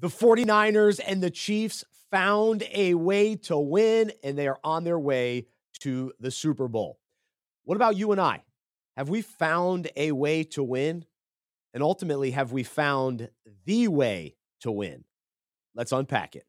The 49ers and the Chiefs found a way to win, and they are on their way to the Super Bowl. What about you and I? Have we found a way to win? And ultimately, have we found the way to win? Let's unpack it.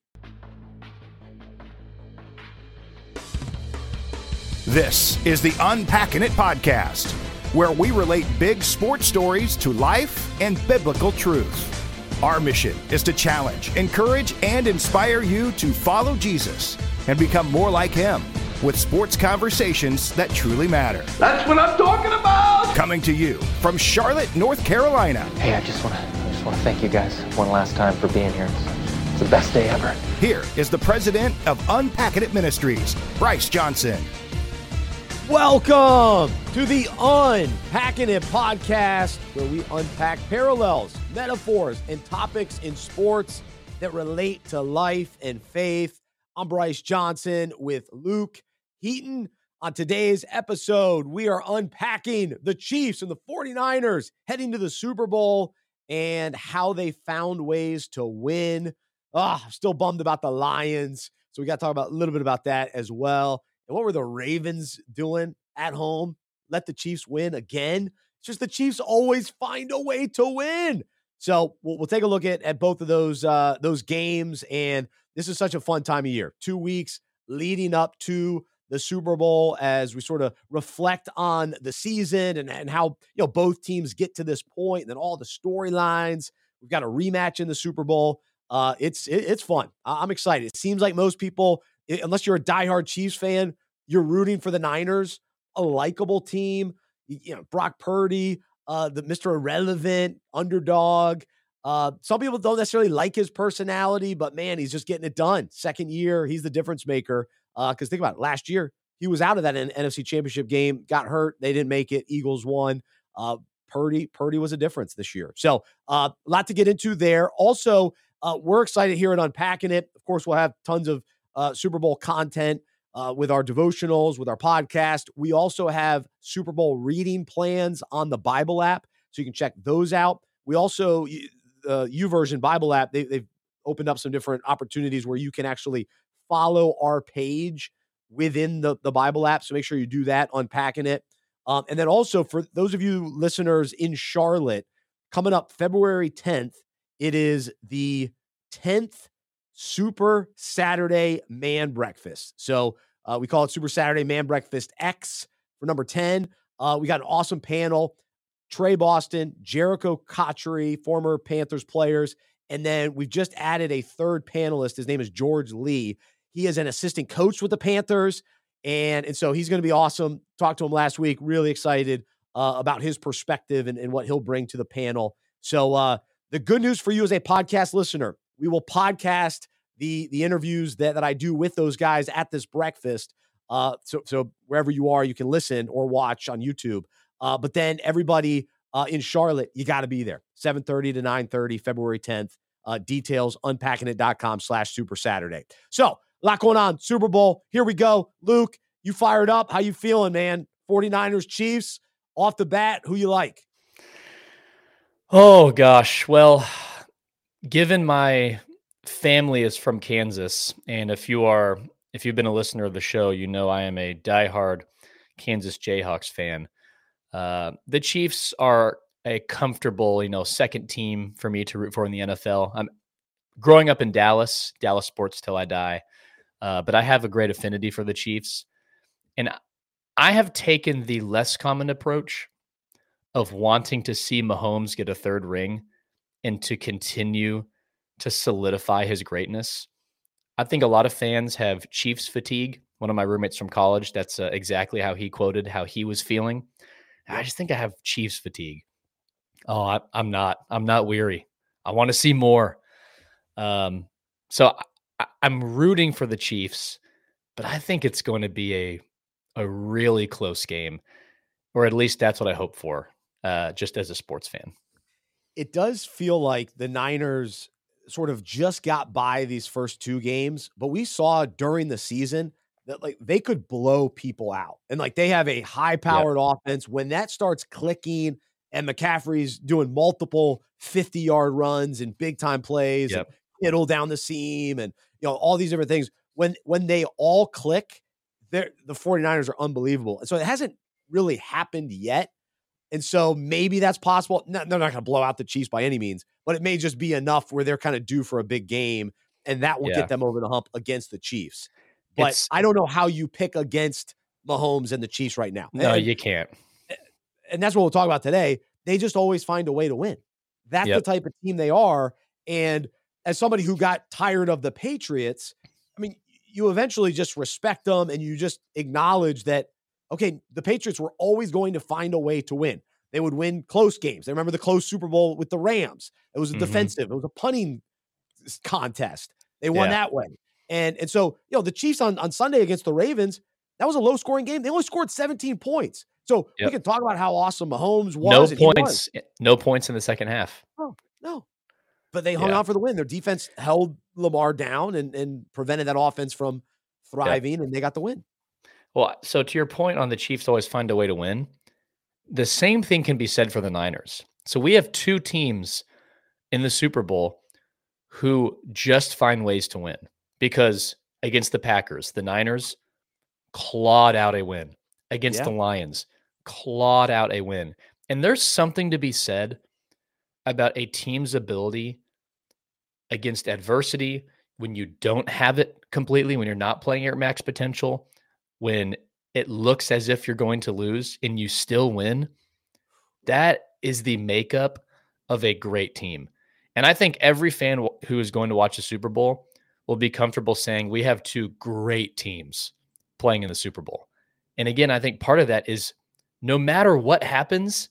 This is the Unpacking It podcast, where we relate big sports stories to life and biblical truth. Our mission is to challenge, encourage, and inspire you to follow Jesus and become more like him with sports conversations that truly matter. That's what I'm talking about. Coming to you from Charlotte, North Carolina. Hey, I just want to just want to thank you guys one last time for being here. It's, it's the best day ever. Here is the president of Unpacking It Ministries, Bryce Johnson. Welcome to the Unpacking It podcast, where we unpack parallels, metaphors, and topics in sports that relate to life and faith. I'm Bryce Johnson with Luke Heaton. On today's episode, we are unpacking the Chiefs and the 49ers heading to the Super Bowl and how they found ways to win. Ah, oh, still bummed about the Lions. So we got to talk about a little bit about that as well. And what were the Ravens doing at home? Let the Chiefs win again. It's just the Chiefs always find a way to win. So we'll, we'll take a look at, at both of those uh, those games, and this is such a fun time of year. Two weeks leading up to the Super Bowl as we sort of reflect on the season and, and how you know both teams get to this point, and then all the storylines. We've got a rematch in the Super Bowl. Uh, it's it, it's fun. I'm excited. It seems like most people, unless you're a diehard Chiefs fan, you're rooting for the Niners, a likable team. You know, Brock Purdy, uh, the Mr. Irrelevant underdog. Uh, some people don't necessarily like his personality, but man, he's just getting it done. Second year, he's the difference maker. Because uh, think about it, last year he was out of that NFC Championship game, got hurt, they didn't make it. Eagles won. Uh, Purdy, Purdy was a difference this year. So uh, a lot to get into there. Also, uh, we're excited here at Unpacking It. Of course, we'll have tons of uh, Super Bowl content uh, with our devotionals, with our podcast. We also have Super Bowl reading plans on the Bible app, so you can check those out. We also, the uh, YouVersion Bible app, they, they've opened up some different opportunities where you can actually follow our page within the, the Bible app. So make sure you do that, unpacking it. Um, and then also for those of you listeners in Charlotte, coming up February 10th, it is the 10th Super Saturday Man Breakfast. So uh, we call it Super Saturday Man Breakfast X for number 10. Uh, we got an awesome panel. Tre Boston, Jerricho Cotchery, former Panthers players. And then we've just added a third panelist. His name is George Lee. He is an assistant coach with the Panthers. And, and so he's going to be awesome. Talked to him last week. Really excited uh, about his perspective and, and what he'll bring to the panel. So uh, the good news for you as a podcast listener, we will podcast the the interviews that, that I do with those guys at this breakfast. Uh, so so wherever you are, you can listen or watch on YouTube. Uh, but then everybody uh, in Charlotte, you got to be there. 7:30 to 9:30, February 10th. Uh, details unpackingit.com slash super Saturday. So a lot going on. Super Bowl. Here we go. Luke, you fired up. How you feeling, man? 49ers, Chiefs, off the bat, who you like? Oh gosh. Well, given my family is from Kansas, and if you are if you've been a listener of the show, you know I am a diehard Kansas Jayhawks fan. Uh, the Chiefs are a comfortable, you know, second team for me to root for in the NFL. I'm growing up in Dallas, Dallas sports till I die, uh, but I have a great affinity for the Chiefs, and I have taken the less common approach of wanting to see Mahomes get a third ring and to continue to solidify his greatness. I think a lot of fans have Chiefs fatigue. One of my roommates from college, that's uh, exactly how he quoted how he was feeling. I just think I have Chiefs fatigue. Oh, I, am not. I'm not weary. I want to see more. Um, so I, I'm rooting for the Chiefs, but I think it's going to be a a really close game, or at least that's what I hope for. Uh, just as a sports fan, it does feel like the Niners sort of just got by these first two games, but we saw during the season that like they could blow people out. And like they have a high powered yep. offense. When that starts clicking and McCaffrey's doing multiple 50 yard runs and big time plays, yep. Kittle down the seam and you know all these different things. When when they all click, they're the 49ers are unbelievable. And so it hasn't really happened yet. And so maybe that's possible. No, they're not going to blow out the Chiefs by any means, but it may just be enough where they're kind of due for a big game, and that will Yeah. get them over the hump against the Chiefs. But It's- I don't know how you pick against Mahomes and the Chiefs right now. No, and, you can't. and that's what we'll talk about today. They just always find a way to win. That's Yep. the type of team they are. And as somebody who got tired of the Patriots, I mean, you eventually just respect them and you just acknowledge that, okay, the Patriots were always going to find a way to win. They would win close games. I remember the close Super Bowl with the Rams. It was a Mhm. defensive, it was a punting contest. They won Yeah. that way. And and so, you know, the Chiefs on, on Sunday against the Ravens, that was a low scoring game. They only scored 17 points. So we can talk about how awesome Mahomes was. No he was. points. No points in the second half. Oh, no. But they hung Yeah. out for the win. Their defense held Lamar down and, and prevented that offense from thriving, and they got the win. Well, so to your point on the Chiefs always find a way to win, the same thing can be said for the Niners. So we have two teams in the Super Bowl who just find ways to win because against the Packers, the Niners clawed out a win. Against Yeah. the Lions, clawed out a win. And there's something to be said about a team's ability against adversity when you don't have it completely, when you're not playing at max potential, when it looks as if you're going to lose and you still win. That is the makeup of a great team. And I think every fan who is going to watch the Super Bowl will be comfortable saying we have two great teams playing in the Super Bowl. And again, I think part of that is no matter what happens,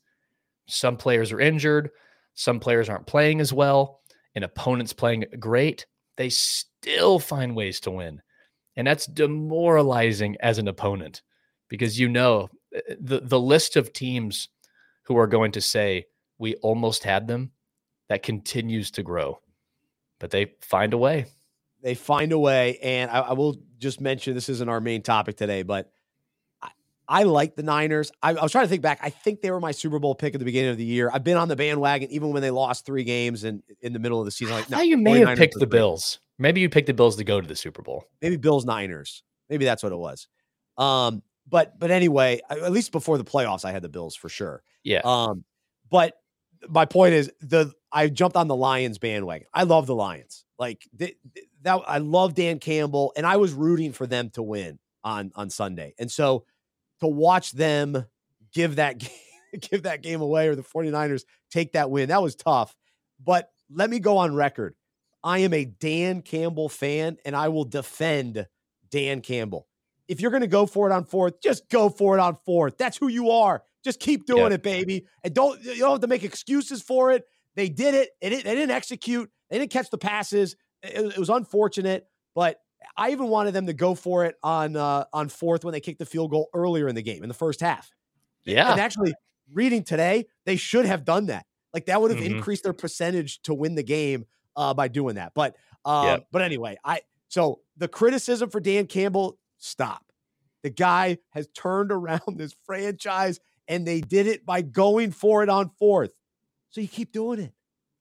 some players are injured, some players aren't playing as well, and opponents playing great, they still find ways to win. And that's demoralizing as an opponent because you know uh, the the list of teams who are going to say we almost had them that continues to grow. But they find a way. They find a way. And I, I will just mention this isn't our main topic today, but I, I like the Niners. I, I was trying to think back. I think they were my Super Bowl pick at the beginning of the year. I've been on the bandwagon even when they lost three games and in the middle of the season. Like, no, Now you may have picked the. Bills. Maybe you picked the Bills to go to the Super Bowl. maybe Bills Niners. Maybe that's what it was. Um, but but anyway, at least before the playoffs, I had the Bills for sure. Yeah. Um, but my point is the I jumped on the Lions bandwagon. I love the Lions. Like th- th- that, I love Dan Campbell, and I was rooting for them to win on on Sunday. And so to watch them give that game, give that game away, or the 49ers take that win, that was tough. But let me go on record. I am a Dan Campbell fan, and I will defend Dan Campbell. If you're going to go for it on fourth, just go for it on fourth. That's who you are. Just keep doing Yeah. it, baby. And don't you don't have to make excuses for it. They did it. They didn't, they didn't execute. They didn't catch the passes. It, it was unfortunate, but I even wanted them to go for it on uh, on fourth when they kicked the field goal earlier in the game in the first half. Yeah. And actually, reading today, they should have done that. Like that would have Mhm. increased their percentage to win the game uh, by doing that. But uh, Yep. but anyway, I so the criticism for Dan Campbell, stop. The guy has turned around this franchise, and they did it by going for it on fourth. So you keep doing it.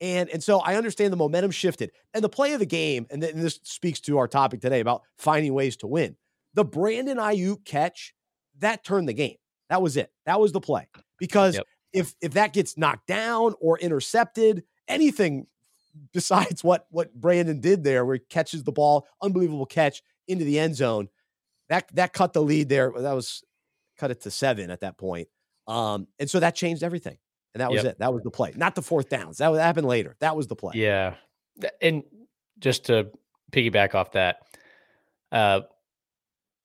And and so I understand the momentum shifted. And the play of the game, and, th- and this speaks to our topic today about finding ways to win. The Brandon Aiyuk catch, that turned the game. That was it. That was the play. Because Yep. if if that gets knocked down or intercepted, anything besides what what Brandon did there, where he catches the ball, unbelievable catch into the end zone, that that cut the lead there. That was cut it to seven at that point. Um, and so that changed everything. And that was Yep. it. That was the play, not the fourth downs. That would happen later. That was the play. Yeah. And just to piggyback off that, uh,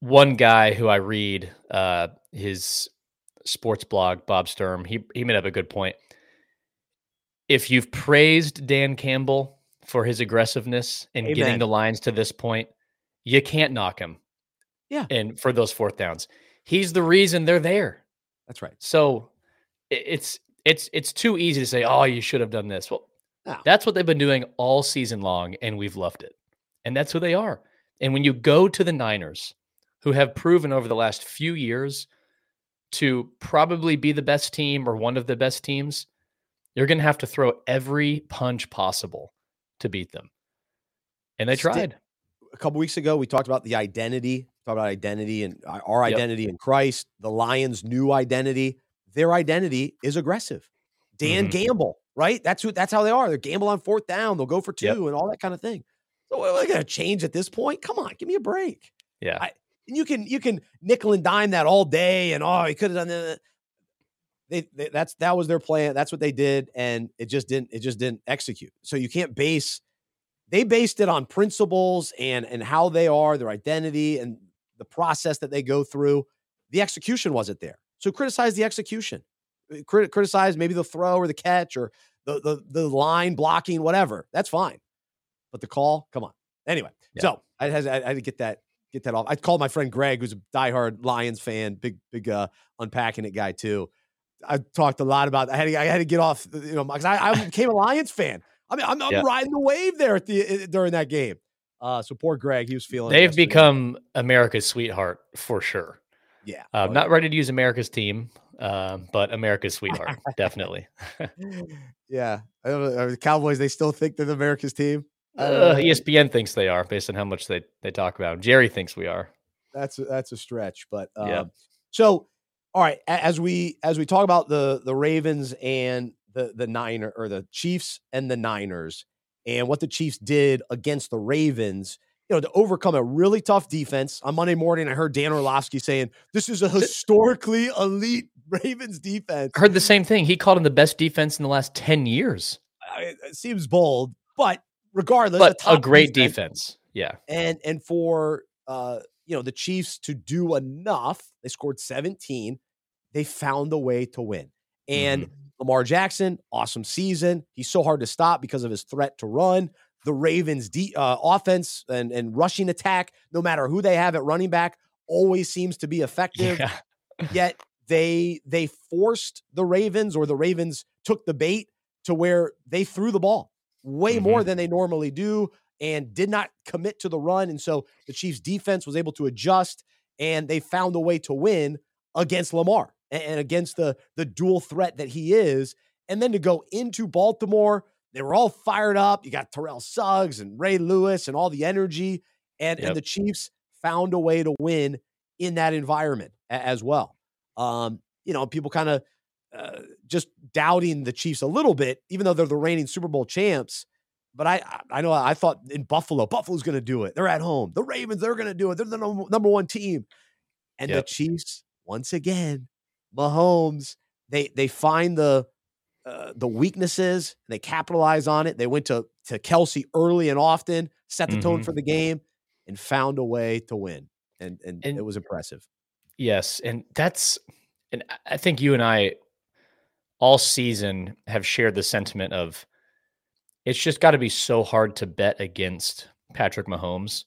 one guy who I read uh, his sports blog, Bob Sturm, he, he made up a good point. If you've praised Dan Campbell for his aggressiveness and Amen. getting the Lions to this point, you can't knock him. Yeah. And for those fourth downs, he's the reason they're there. That's right. So it's it's it's too easy to say, "Oh, you should have done this." Well, No. that's what they've been doing all season long, and we've loved it. And that's who they are. And when you go to the Niners, who have proven over the last few years to probably be the best team or one of the best teams, you're going to have to throw every punch possible to beat them. And they tried. A couple weeks ago, we talked about the identity, talked about identity and our Yep. identity in Christ. The Lions' new identity, their identity is aggressive. Dan Mhm. gamble, right? That's who. That's how they are. They gamble on fourth down. They'll go for two Yep. and all that kind of thing. So we're going to change at this point. Come on, give me a break. Yeah. I- And you can you can nickel and dime that all day, and oh, he could have done that. They, they that's that was their plan. That's what they did, and it just didn't it just didn't execute. So you can't base. They based it on principles and and how they are, their identity, and the process that they go through. The execution wasn't there. So criticize the execution. Uh, Crit, criticize maybe the throw or the catch or the the the line blocking, whatever. That's fine. But the call, come on. Anyway, Yeah. so I had, I had to get that get that off. I called my friend Greg, who's a diehard Lions fan, big big uh, unpacking it guy too. I talked a lot about. I had to, I had to get off, you know, because I, I became a Lions fan. I mean, I'm, I'm Yeah. riding the wave there at the during that game. Uh, so poor Greg, he was feeling. They've become America's sweetheart for sure. yeah. Uh, Oh, not ready to use America's team, um, but America's sweetheart, definitely. yeah. I don't know. The Cowboys, they still think they're America's team. I don't know. Uh, ESPN thinks they are based on how much they, they talk about. Jerry thinks we are. that's a, that's a stretch, but um, Yeah. so all right, as we as we talk about the the Ravens and the the Niner or the Chiefs and the Niners and what the Chiefs did against the Ravens, you know, to overcome a really tough defense. On Monday morning, I heard Dan Orlovsky saying this is a historically elite Ravens defense. I heard the same thing. He called him the best defense in the last 10 years, It seems bold, but regardless, but a great defense. Yeah. and and for uh you know the Chiefs to do enough, they scored 17. They found a way to win. And Lamar Jackson, awesome season. He's so hard to stop because of his threat to run. The Ravens' de- uh, offense and and rushing attack, no matter who they have at running back, always seems to be effective. Yeah. Yet they they forced the Ravens, or the Ravens took the bait to where they threw the ball way more than they normally do and did not commit to the run. And so the Chiefs defense was able to adjust and they found a way to win against Lamar and against the the dual threat that he is. And then to go into Baltimore, they were all fired up. You got Terrell Suggs and Ray Lewis and all the energy. And, Yep. and the Chiefs found a way to win in that environment as well. Um, you know, people kind of uh, just doubting the Chiefs a little bit, even though they're the reigning Super Bowl champs. But I, I know I thought in Buffalo, Buffalo's going to do it. They're at home. The Ravens, they're going to do it. They're the number, number one team. And Yep. the Chiefs, once again, Mahomes, they they find the uh, the weaknesses, they capitalize on it. They went to to Kelce early and often, set the tone Mhm. for the game, and found a way to win. And and, And- it was impressive. Yes, and that's and I think you and I all season have shared the sentiment of it's just got to be so hard to bet against Patrick Mahomes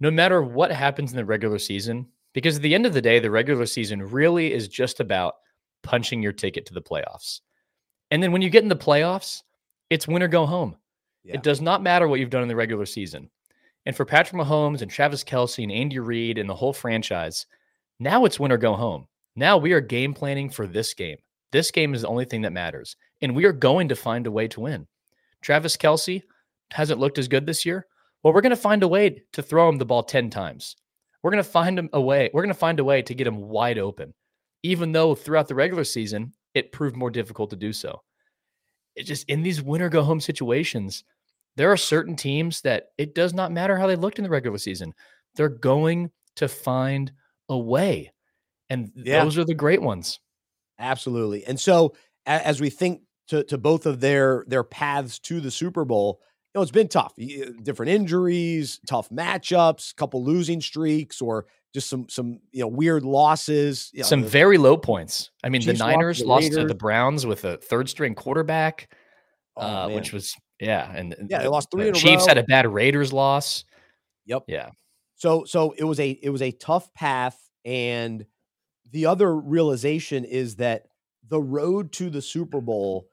no matter what happens in the regular season because at the end of the day the regular season really is just about punching your ticket to the playoffs. And then when you get in the playoffs, it's win or go home. Yeah. It does not matter what you've done in the regular season. And for Patrick Mahomes and Travis Kelce and Andy Reid and the whole franchise, now it's win or go home. Now we are game planning for this game. This game is the only thing that matters. And we are going to find a way to win. Travis Kelce hasn't looked as good this year. Well, we're going to find a way to throw him the ball 10 times. We're going to find him a way. We're going to find a way to get him wide open, even though throughout the regular season, it proved more difficult to do so. It just in these winner go home situations, there are certain teams that it does not matter how they looked in the regular season. They're going to find a way. And Yeah. those are the great ones. Absolutely. And so as we think to, to both of their their paths to the Super Bowl, you know, it's been tough. Different injuries, tough matchups, couple losing streaks, or just some some you know weird losses. you know, Some the- very low points. I mean, Chiefs the lost Niners the lost to the Browns with a third string quarterback, oh, uh, which was yeah, and Yeah, they lost three the in a Chiefs had a bad Raiders loss. Yep. Yeah, So so it was a it was a tough path and the other realization is that the road to the Super Bowl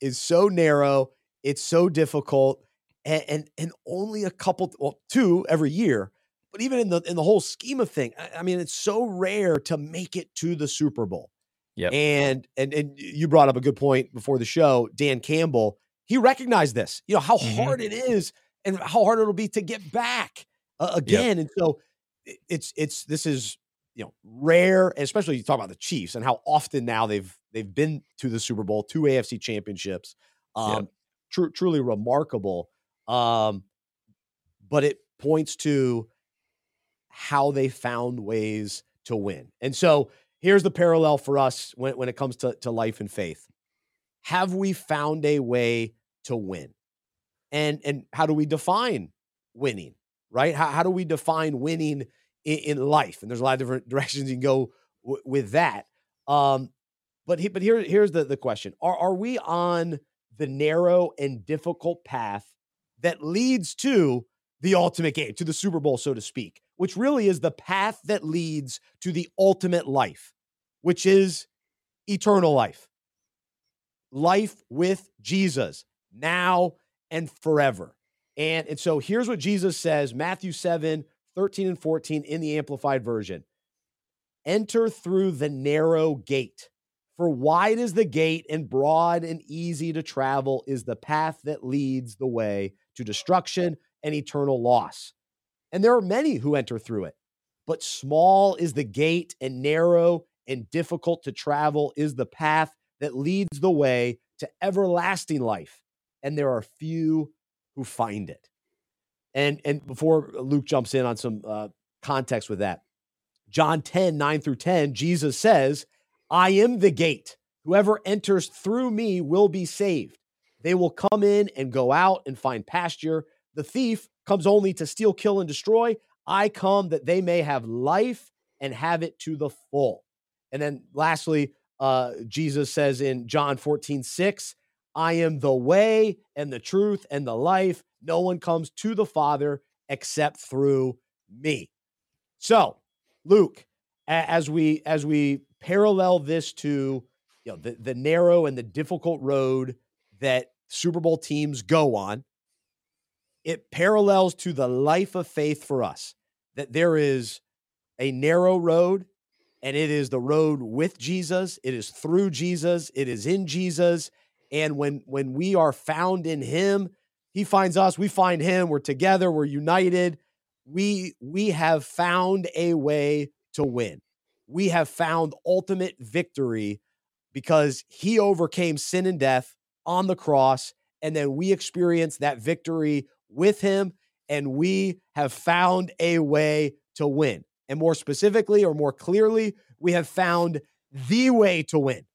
is so narrow, it's so difficult and and, and only a couple well two every year. But even in the in the whole scheme of thing, I, I mean it's so rare to make it to the Super Bowl. Yeah, And and and you brought up a good point before the show, Dan Campbell, he recognized this. You know how Mhm. hard it is and how hard it'll be to get back uh, again. Yep. And so it's it's this is you know rare, especially you talk about the Chiefs and how often now they've they've been to the Super Bowl, two AFC championships. Um, yep. tr- truly remarkable. Um, but it points to how they found ways to win. And so here's the parallel for us when, when it comes to, to life and faith. Have we found a way to win? And and how do we define winning? Right? How, how do we define winning in, in life? And there's a lot of different directions you can go w- with that. Um, but he, but here here's the the question: Are are we on the narrow and difficult path that leads to the ultimate game, to the Super Bowl, so to speak, which really is the path that leads to the ultimate life, which is eternal life. Life with Jesus now and forever. And, and so here's what Jesus says Matthew 7 13 and 14 in the Amplified Version Enter through the narrow gate. For wide is the gate, and broad and easy to travel is the path that leads the way to destruction and eternal loss. And there are many who enter through it. But small is the gate, and narrow and difficult to travel is the path that leads the way to everlasting life. And there are few who find it. And, and before Luke jumps in on some uh, context with that, John 10, 9 through 10, Jesus says, I am the gate. Whoever enters through me will be saved. They will come in and go out and find pasture. The thief comes only to steal, kill, and destroy. I come that they may have life and have it to the full. And then lastly, uh, Jesus says in John 14, 6, I am the way and the truth and the life. No one comes to the Father except through me. So, Luke, as we as we parallel this to you know the, the narrow and the difficult road that Super Bowl teams go on, it parallels to the life of faith for us that there is a narrow road and it is the road with Jesus it is through Jesus it is in Jesus and when when we are found in him he finds us we find him we're together we're united we we have found a way to win we have found ultimate victory because he overcame sin and death on the cross and then we experience that victory with him, and we have found a way to win. And more specifically, or more clearly, we have found the way to win.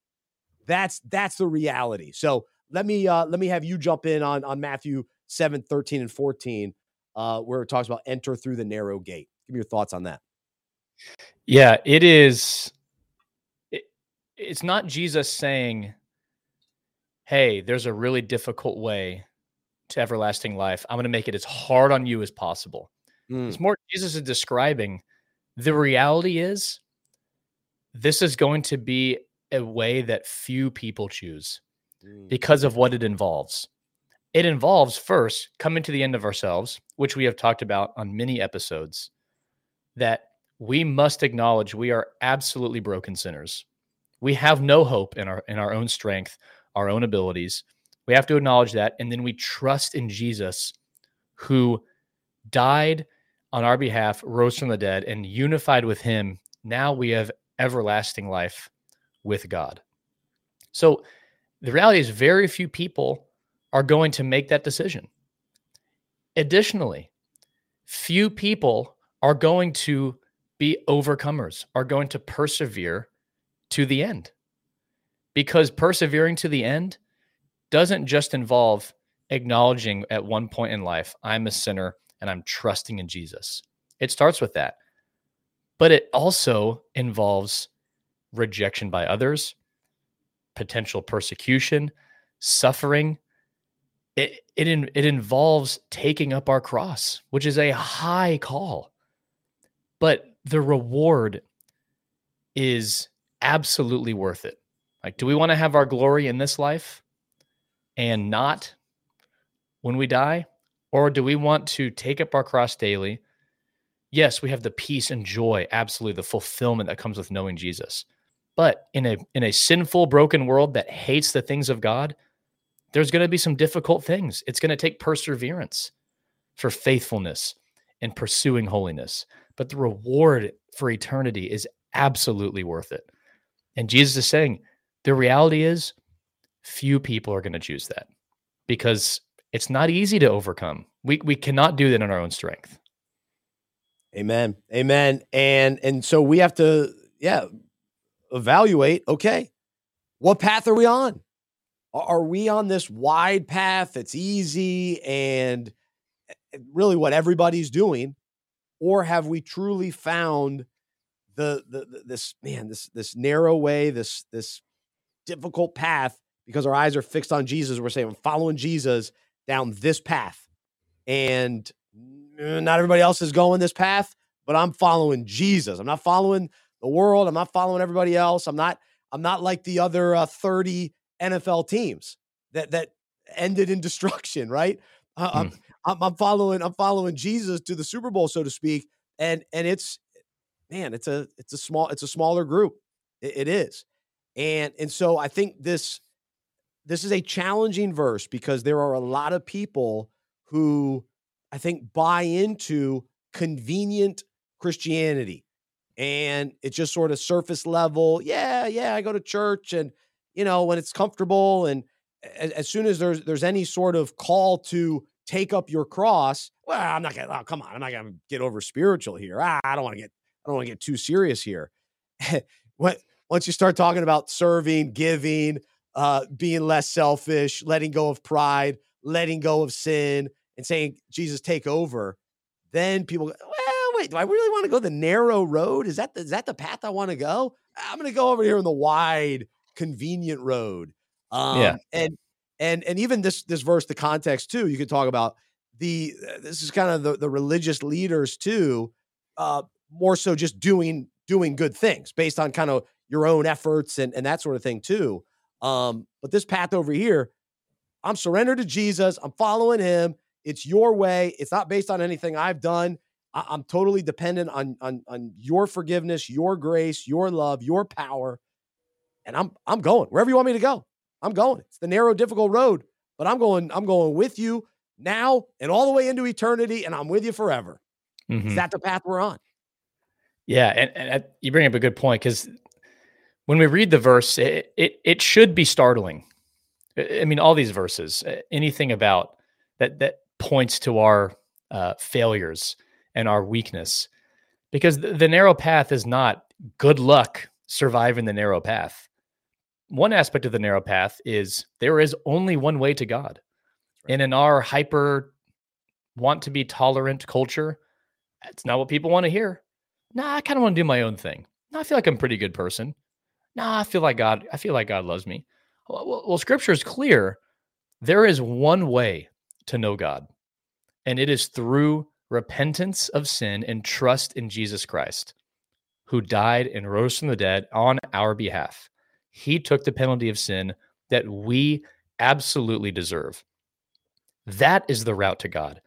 That's that's the reality. So let me uh, let me have you jump in on on Matthew 7, 13, and 14, uh, where it talks about enter through the narrow gate. Give me your thoughts on that. Yeah, it is. It, it's not Jesus saying, "Hey, there's a really difficult way to everlasting life. I'm going to make it as hard on you as possible. Mm. It's more Jesus is describing the reality is this is going to be a way that few people choose. Mm. because of what it involves. It involves first coming to the end of ourselves, which we have talked about on many episodes, that we must acknowledge we are absolutely broken sinners. We have no hope in our in our own strength, our own abilities. We have to acknowledge that. And then we trust in Jesus, who died on our behalf, rose from the dead, and unified with him. Now we have everlasting life with God. So the reality is, very few people are going to make that decision. Additionally, few people are going to be overcomers, are going to persevere to the end. Because persevering to the end doesn't just involve acknowledging at one point in life, I'm a sinner and I'm trusting in Jesus. It starts with that. But it also involves rejection by others, potential persecution, suffering. It, it, it involves taking up our cross, which is a high call. But the reward is absolutely worth it. Like, do we want to have our glory in this life? and not when we die? Or do we want to take up our cross daily? Yes, we have the peace and joy, absolutely the fulfillment that comes with knowing Jesus. But in a in a sinful, broken world that hates the things of God, there's going to be some difficult things. It's going to take perseverance. for faithfulness and pursuing holiness, but the reward for eternity is absolutely worth it. And Jesus is saying the reality is few people are going to choose that because it's not easy to overcome. We we cannot do that in our own strength. Amen. Amen. And and so we have to yeah, evaluate, okay, what path are we on? Are we on this wide path that's easy and eh, really what everybody's doing? Or have we truly found the, the, the this man this this narrow way this this difficult path because our eyes are fixed on Jesus we're saying I'm following Jesus down this path. And not everybody else is going this path but I'm following Jesus. I'm not following the world I'm not following everybody else I'm not I'm not like the other uh, 30 NFL teams that that ended in destruction, right? Uh, I'm, hmm. I'm, I'm following I'm following Jesus to the Super Bowl, so to speak, and and it's man, it's a it's a small it's a smaller group. it, it is, and and so I think this this is a challenging verse because there are a lot of people who I think buy into convenient Christianity and it's just sort of surface level. Yeah, yeah, I go to church and you know, when it's comfortable and as, as soon as there's there's any sort of call to take up your cross, well, I'm not gonna oh, come on, I'm not gonna get over spiritual here. Ah, I don't want to get I don't want to get too serious here. what once you start talking about serving, giving, uh, being less selfish, letting go of pride, letting go of sin, and saying, Jesus, take over, then people go, well, wait, do I really want to go the narrow road? Is that the, is that the path I want to go? I'm going to go over here in the wide convenient road. Um, yeah. And and and even this this verse, the context too. You could talk about the this is kind of the the religious leaders too. Uh, more so just doing doing good things based on kind of your own efforts and and that sort of thing too. Um, but this path over here, I'm surrendered to Jesus. I'm following Him. It's your way. It's not based on anything I've done. I, am totally dependent on on on your forgiveness, your grace, your love, your power and I'm I'm going wherever you want me to go. I'm going. It's the narrow, difficult road, but I'm going. I'm going with you now and all the way into eternity, and I'm with you forever. Mm-hmm. Is that the path we're on? Yeah, and, and you bring up a good point because when we read the verse, it, it it should be startling. I mean, all these verses, anything about that that points to our uh, failures and our weakness, because the, the narrow path is not good luck surviving the narrow path one aspect of the narrow path is there is only one way to God. Right. And in our hyper want to be tolerant culture, it's not what people want to hear. Nah, I kind of want to do my own thing. Nah, I feel like I'm a pretty good person. Nah, I feel like God, I feel like God loves me. Well, well, well scripture is clear. There is one way to know God, and it is through repentance of sin and trust in Jesus Christ, who died and rose from the dead on our behalf. He took the penalty of sin that we absolutely deserve. That is the route to God.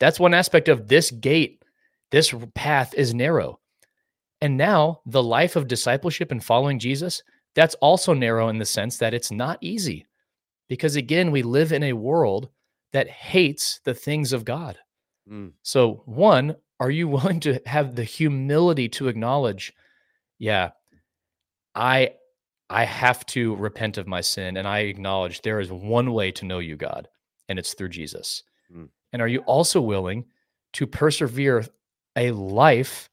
That's one aspect of this gate. This path is narrow. And now the life of discipleship and following Jesus, that's also narrow in the sense that it's not easy. Because again, we live in a world that hates the things of God. Mm. So, one, are you willing to have the humility to acknowledge, yeah, I I have to repent of my sin and I acknowledge there is one way to know you, God, and it's through Jesus. Mm. And are you also willing to persevere a life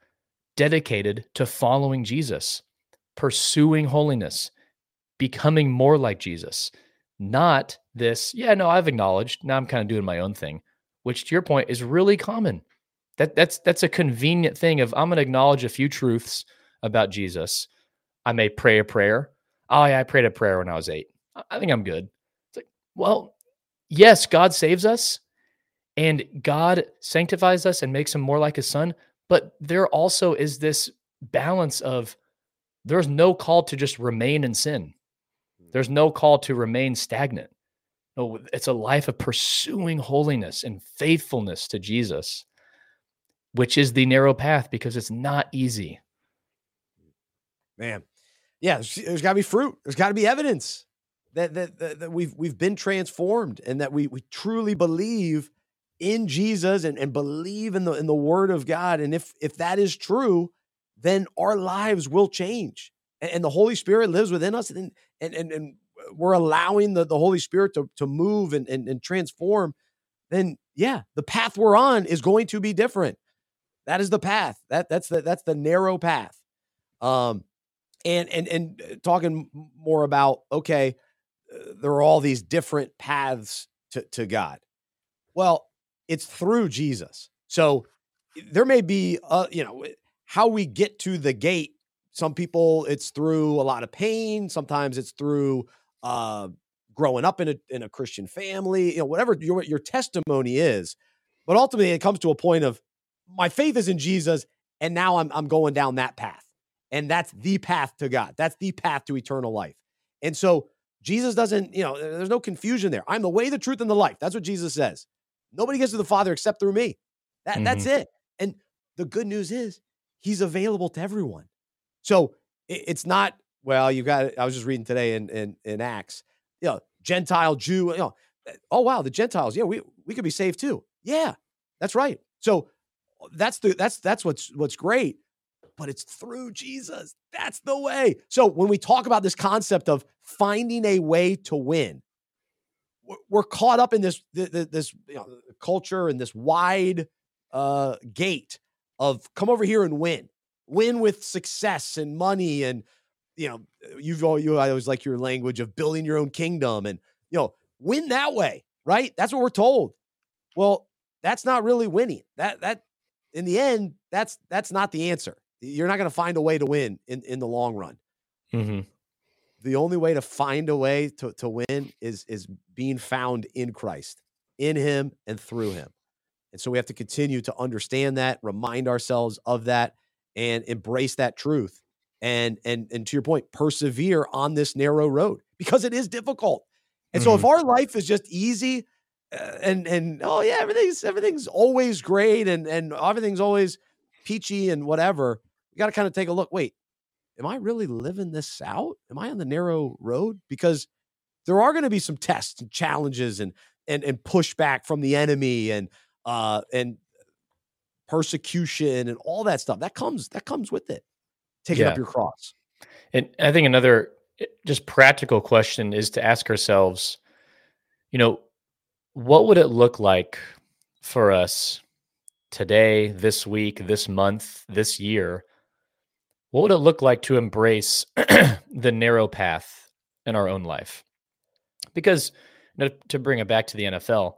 dedicated to following Jesus, pursuing holiness, becoming more like Jesus? Not this, yeah, no, I've acknowledged. Now I'm kind of doing my own thing, which to your point is really common. That that's that's a convenient thing of I'm going to acknowledge a few truths about Jesus. I may pray a prayer oh yeah, I prayed a prayer when I was eight. I think I'm good. It's like, well, yes, God saves us and God sanctifies us and makes him more like his son. But there also is this balance of there's no call to just remain in sin. There's mm-hmm. no call to remain stagnant. No, it's a life of pursuing holiness and faithfulness to Jesus, which is the narrow path because it's not easy. Man, yeah, there's, there's got to be fruit. There's got to be evidence that, that, that that we've we've been transformed and that we we truly believe in Jesus and, and believe in the in the word of God. And if if that is true, then our lives will change. And, and the Holy Spirit lives within us and and, and we're allowing the, the Holy Spirit to, to move and, and, and transform, then yeah, the path we're on is going to be different. That is the path. That that's the that's the narrow path. Um, and and and uh, talking more about okay, uh, there are all these different paths to to God. Well, it's through Jesus. So there may be, uh, you know, how we get to the gate. Some people, it's through a lot of pain. Sometimes it's through uh, growing up in a in a Christian family. You know, whatever your your testimony is. But ultimately, it comes to a point of my faith is in Jesus, and now I'm I'm going down that path, and that's the path to God. That's the path to eternal life. And so Jesus doesn't, you know, there's no confusion there. I'm the way, the truth, and the life. That's what Jesus says. Nobody gets to the Father except through me. That mm-hmm. that's it. And the good news is he's available to everyone. So it, it's not, well, you got I was just reading today in in, in Acts, you know, Gentile, Jew, you know, eh, oh wow, the Gentiles, yeah, we we could be saved too. Yeah, that's right. So that's the that's that's what's what's great but it's through Jesus. That's the way. So when we talk about this concept of finding a way to win, we're caught up in this this you know, culture and this wide uh, gate of come over here and win, win with success and money and you know you've all you I always like your language of building your own kingdom and you know win that way, right? That's what we're told. Well, that's not really winning. That that in the end, that's that's not the answer. You're not going to find a way to win in in the long run. Mm-hmm the only way to find a way to, to win is is being found in Christ, in him and through him. And so we have to continue to understand that, remind ourselves of that, and embrace that truth. And and and to your point, persevere on this narrow road because it is difficult. And mm-hmm. so if mm-hmm. our life is just easy uh, and and oh yeah, everything's everything's always great and and everything's always peachy and whatever, you got to kind of take a look. Wait, am I really living this out? Am I on the narrow road? Because there are going to be some tests and challenges and and and pushback from the enemy and uh and persecution and all that stuff. That comes that comes with it. Taking yeah. up your cross. And I think another eh, just practical question is to ask ourselves, you know, what would it look like for us today, this week, this month, this year what would it look like to embrace the narrow path in our own life? Because to bring it back to the NFL,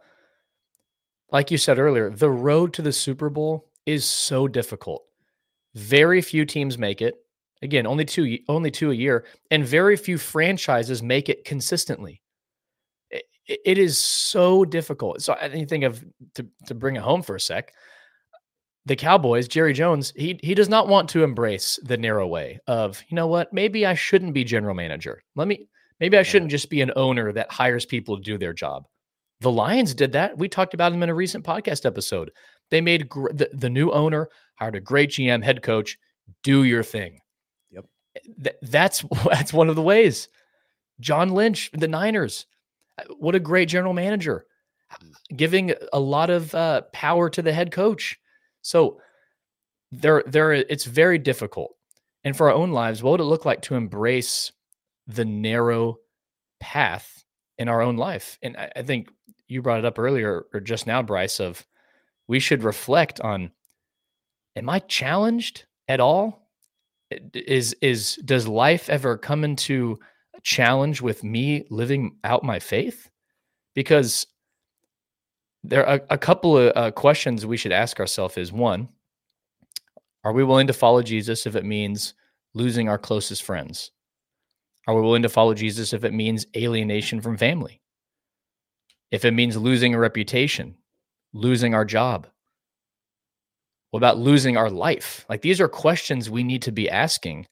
like you said earlier, the road to the Super Bowl is so difficult. Very few teams make it. Again, only two only two a year, and very few franchises make it consistently. it, it is so difficult. So I think of to to bring it home for a sec the Cowboys, Jerry Jones, he he does not want to embrace the narrow way of, you know what, maybe I shouldn't be general manager. Let me maybe I shouldn't just be an owner that hires people to do their job. The Lions did that. We talked about them in a recent podcast episode. They made gr- the, the new owner hired a great GM head coach. Do your thing. Yep. Th- that's that's one of the ways. John Lynch, the Niners, uh, what a great general manager, mm. giving a lot of uh, power to the head coach so there, there, it's very difficult. And for our own lives, what would it look like to embrace the narrow path in our own life? And I, I think you brought it up earlier or just now, Bryce, of we should reflect on am I challenged at all? Is is does life ever come into challenge with me living out my faith? Because there are a couple of uh, questions we should ask ourselves is one, are we willing to follow Jesus if it means losing our closest friends? Are we willing to follow Jesus if it means alienation from family? If it means losing a reputation, losing our job? What about losing our life? Like these are questions we need to be asking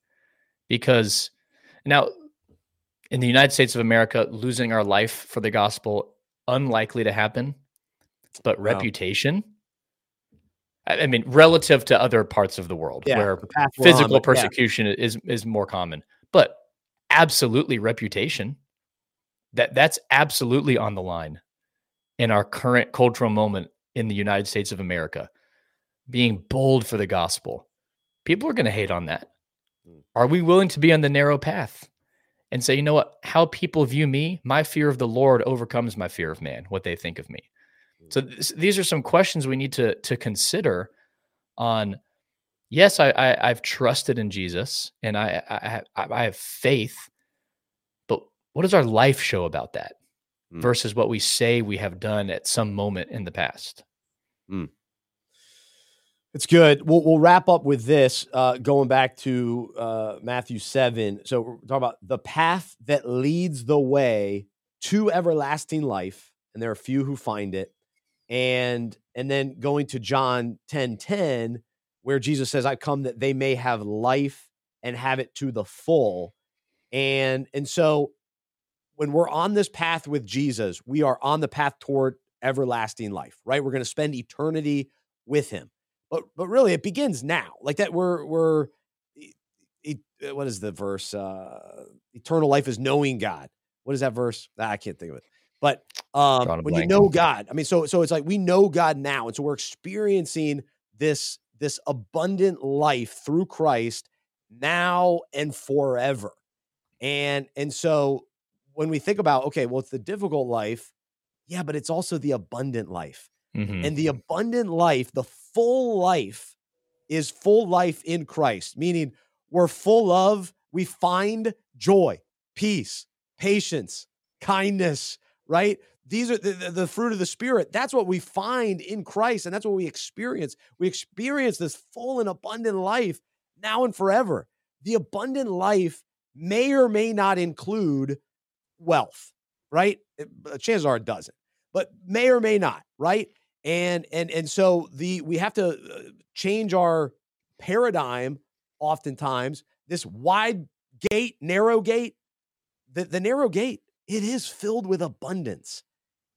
because now in the United States of America, losing our life for the gospel unlikely to happen but wow. reputation. I mean, relative to other parts of the world yeah, where physical on, persecution yeah. is is more common, but absolutely reputation. That that's absolutely on the line in our current cultural moment in the United States of America, being bold for the gospel, people are going to hate on that. Hmm. Are we willing to be on the narrow path and say, you know what, how people view me, my fear of the Lord overcomes my fear of man, what they think of me? So th- these are some questions we need to to consider on yes, I, I have trusted in Jesus and I, I I have faith, but what does our life show about that mm. versus what we say we have done at some moment in the past? Mm. It's good. We'll, we'll wrap up with this, uh, going back to uh, Matthew 7. So we're talking about the path that leads the way to everlasting life. And there are few who find it. And and then going to John 10 10, where Jesus says, I come that they may have life and have it to the full. And and so when we're on this path with Jesus, we are on the path toward everlasting life, right? We're going to spend eternity with him. But but really it begins now. Like that we're we're uh, what is the verse? Uh eternal life is knowing God. What is that verse? Ah, I can't think of it. But um when you know God, I mean, so so it's like we know God now. And so we're experiencing this this abundant life through Christ now and forever. And and so when we think about okay, well, it's the difficult life, yeah, but it's also the abundant life. Mm-hmm. And the abundant life, the full life, is full life in Christ, meaning we're full of, we find joy, peace, patience, kindness, right? These are the, the, the, fruit of the Spirit. That's what we find in Christ, and that's what we experience. We experience this full and abundant life now and forever. The abundant life may or may not include wealth, right? chances are it doesn't, but may or may not, right? And and and so the we have to uh, change our paradigm oftentimes this wide gate narrow gate the, the narrow gate it is filled with abundance.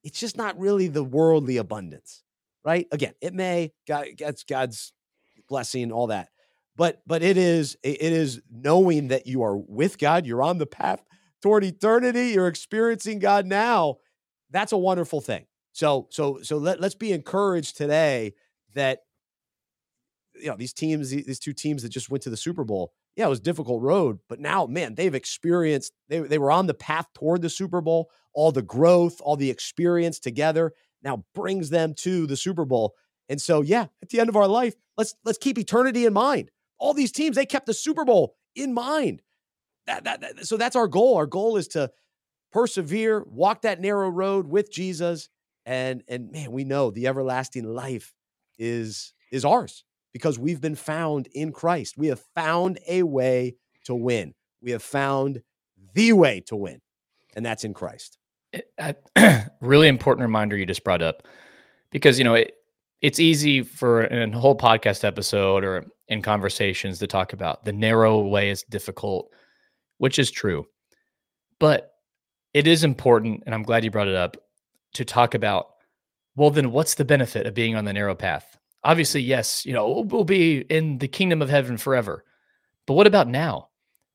It's just not really the worldly abundance right? Again it may god that's god's blessing all that but but it is it is knowing that you are with god you're on the path toward eternity you're experiencing god now that's a wonderful thing so so so let, let's be encouraged today that you know these teams these two teams that just went to the Super Bowl. Yeah, it was difficult road, but now man, they've experienced they they were on the path toward the Super Bowl. All the growth, all the experience together now brings them to the Super Bowl. And so yeah, at the end of our life, let's let's keep eternity in mind. All these teams they kept the Super Bowl in mind. That, that, that so that's our goal. Our goal is to persevere, walk that narrow road with Jesus and and man we know the everlasting life is is ours because we've been found in Christ. We have found a way to win. We have found the way to win and that's in Christ. Eh, really important reminder you just brought up because you know it, it's easy for a whole podcast episode or in conversations to talk about the narrow way is difficult which is true but it is important and i'm glad you brought it up to talk about well then what's the benefit of being on the narrow path? Obviously yes you know we'll be in the kingdom of heaven forever. But what about now?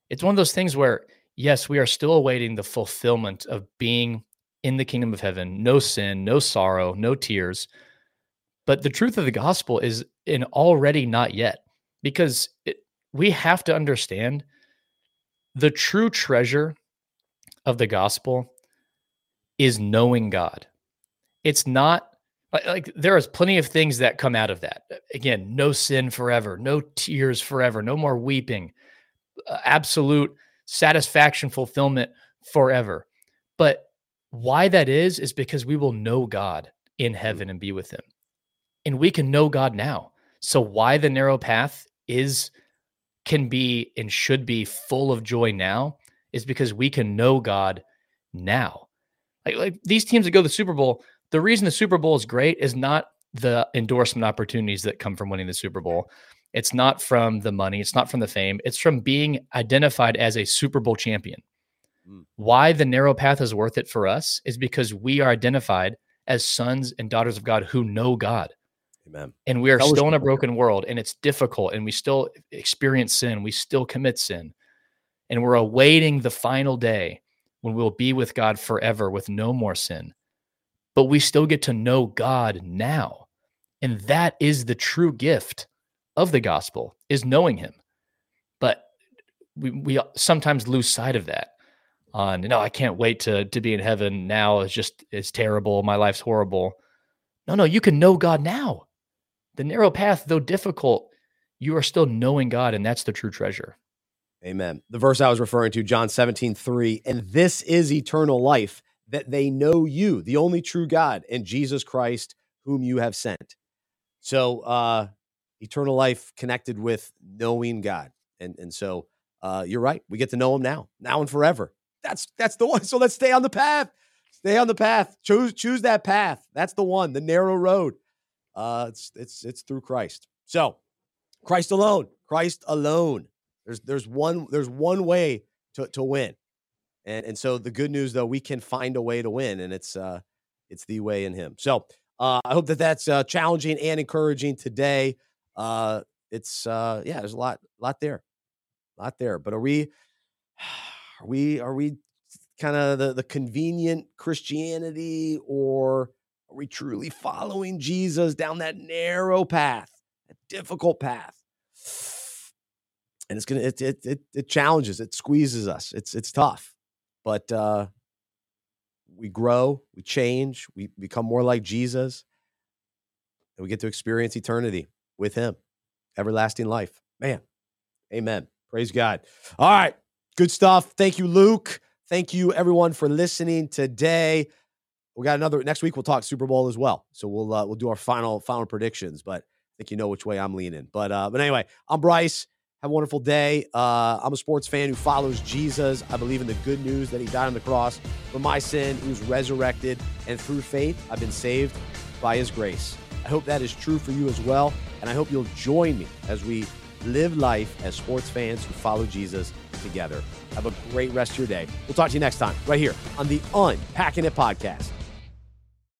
It's one of those things where yes we are still awaiting the fulfillment of being in the kingdom of heaven no sin no sorrow no tears. But the truth of the gospel is in already not yet because it, we have to understand the true treasure of the gospel is knowing God it's not like, like there is plenty of things that come out of that. Again, no sin forever, no tears forever, no more weeping, uh, absolute satisfaction, fulfillment forever. But why that is, is because we will know God in mm-hmm. heaven and be with Him. And we can know God now. So, why the narrow path is, can be, and should be full of joy now is because we can know God now. Like, like these teams that go to the Super Bowl, the reason the Super Bowl is great is not the endorsement opportunities that come from winning the Super Bowl. It's not from the money, it's not from the fame, it's from being identified as a Super Bowl champion. Mm. Why the narrow path is worth it for us is because we are identified as sons and daughters of God who know God. Amen. And we are still in a broken world and it's difficult and we still experience sin, we still commit sin. And we're awaiting the final day when we'll be with God forever with no more sin but we still get to know God now. And that is the true gift of the gospel is knowing him. But we, we sometimes lose sight of that on, no, I can't wait to, to be in heaven now. It's just, it's terrible. My life's horrible. No, no, you can know God now. The narrow path, though difficult, you are still knowing God, and that's the true treasure. Amen. The verse I was referring to, John 17, 3, and this is eternal life, that they know you, the only true God, and Jesus Christ, whom you have sent. So, uh, eternal life connected with knowing God. And, and so, uh, you're right. We get to know him now, now and forever. That's that's the one. So let's stay on the path. Stay on the path. Choose choose that path. That's the one. The narrow road. Uh, it's it's it's through Christ. So, Christ alone. Christ alone. There's there's one there's one way to to win, and and so the good news though we can find a way to win, and it's uh it's the way in Him. So uh, I hope that that's uh, challenging and encouraging today. Uh, it's uh yeah, there's a lot lot there, lot there. But are we are we are we kind of the the convenient Christianity or are we truly following Jesus down that narrow path, a difficult path? And it's gonna it it it, it challenges, it squeezes us. It's it's tough, but uh, we grow, we change, we become more like Jesus, and we get to experience eternity with Him, everlasting life. Man, Amen. Praise God. All right, good stuff. Thank you, Luke. Thank you, everyone, for listening today we got another next week. We'll talk Super Bowl as well. So we'll uh, we'll do our final final predictions. But I think you know which way I'm leaning. But uh, but anyway, I'm Bryce. Have a wonderful day. Uh, I'm a sports fan who follows Jesus. I believe in the good news that he died on the cross for my sin. He was resurrected, and through faith, I've been saved by his grace. I hope that is true for you as well. And I hope you'll join me as we live life as sports fans who follow Jesus together. Have a great rest of your day. We'll talk to you next time, right here on the Unpacking It Podcast.